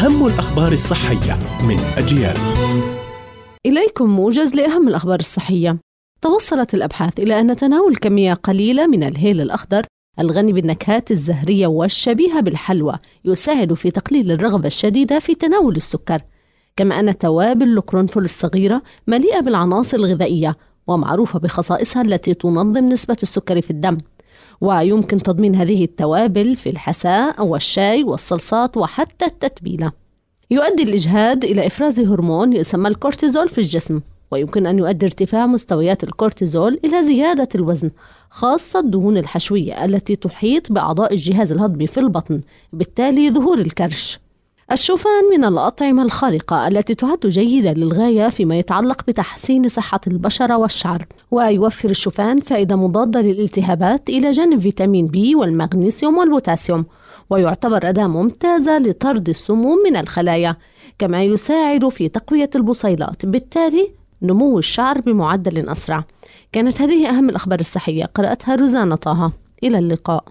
أهم الأخبار الصحية من أجيال. إليكم موجز لأهم الأخبار الصحية. توصلت الأبحاث إلى أن تناول كمية قليلة من الهيل الأخضر الغني بالنكهات الزهرية والشبيهة بالحلوى يساعد في تقليل الرغبة الشديدة في تناول السكر. كما أن توابل القرنفل الصغيرة مليئة بالعناصر الغذائية ومعروفة بخصائصها التي تنظم نسبة السكر في الدم. ويمكن تضمين هذه التوابل في الحساء والشاي والصلصات وحتى التتبيلة. يؤدي الإجهاد إلى إفراز هرمون يسمى الكورتيزول في الجسم ويمكن أن يؤدي ارتفاع مستويات الكورتيزول إلى زيادة الوزن خاصة الدهون الحشوية التي تحيط بأعضاء الجهاز الهضمي في البطن بالتالي ظهور الكرش. الشوفان من الأطعمة الخارقة التي تعد جيدة للغاية فيما يتعلق بتحسين صحة البشرة والشعر ويوفر الشوفان فائدة مضادة للالتهابات إلى جانب فيتامين بي والمغنيسيوم والبوتاسيوم ويعتبر أداة ممتازة لطرد السموم من الخلايا كما يساعد في تقوية البصيلات بالتالي نمو الشعر بمعدل أسرع. كانت هذه أهم الأخبار الصحية قرأتها روزانا طه. إلى اللقاء.